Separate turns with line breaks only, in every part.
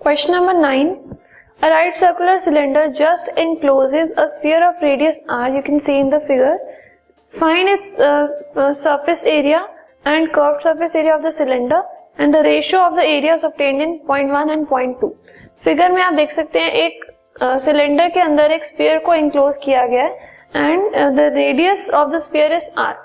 Question number nine a right circular cylinder just encloses a of radius r you can see in the figure find its surface area and curve surface area of the cylinder and the ratio of the area in point one and point two figure में आप देख सकते हैं एक cylinder uh, के अंदर एक sphere को इनक्लोज किया गया है and the radius of the sphere is r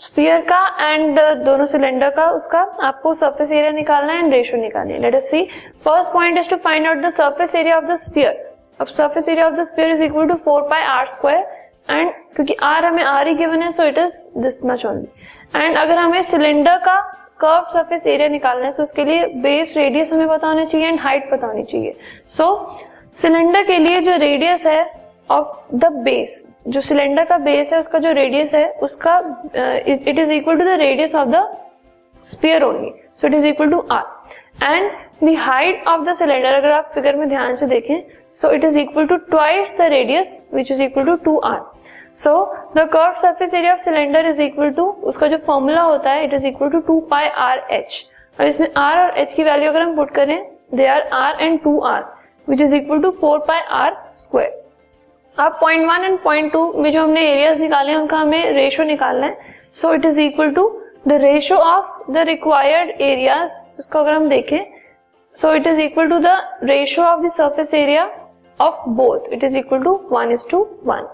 sphere का एंड uh, दोनों सिलेंडर का उसका आपको सरफेस एरिया निकालना है एंड रेशियो निकालना है. Let us see first point is to find out the surface area of the sphere अब surface area of the sphere is equal to four by r square and क्योंकि are हमें are ही given है so it is this much only and अगर हमें cylinder का curve surface area निकालना है तो उसके लिए बेस रेडियस हमें पता होना चाहिए एंड हाइट पता होनी चाहिए. सो so, सिलेंडर के लिए जो रेडियस है ऑफ़ द बेस जो सिलेंडर का बेस है, उसका जो रेडियस है, उसका it is equal to the radius of the sphere only so it is equal to r and the height of the cylinder अगर आप फिगर में ध्यान से देखें so it is equal to twice the radius which is equal to two r so the curve surface area of cylinder is equal to उसका जो formula होता है it is equal to two pi r h और इसमें are और H की value अगर हम पुट करें they r r and two r which is equal to four pi r square अब point one and point two में जो हमने एरियाज़ निकाले हैं, उनका हमें रेशो निकालना है। So it is equal to the ratio of the required areas उसको अगर हम देखें so it is equal to the ratio of the surface area of both it is equal to one is to one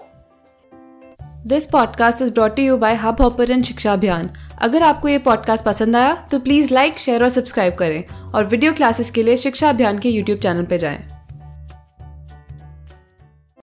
this podcast is brought you by hub and Shiksha Abhiyan अगर आपको ये podcast पसंद आया तो please like share और subscribe करें। और video classes के लिए शिक्षा अभियान के यूट्यूब चैनल पर जाएँ।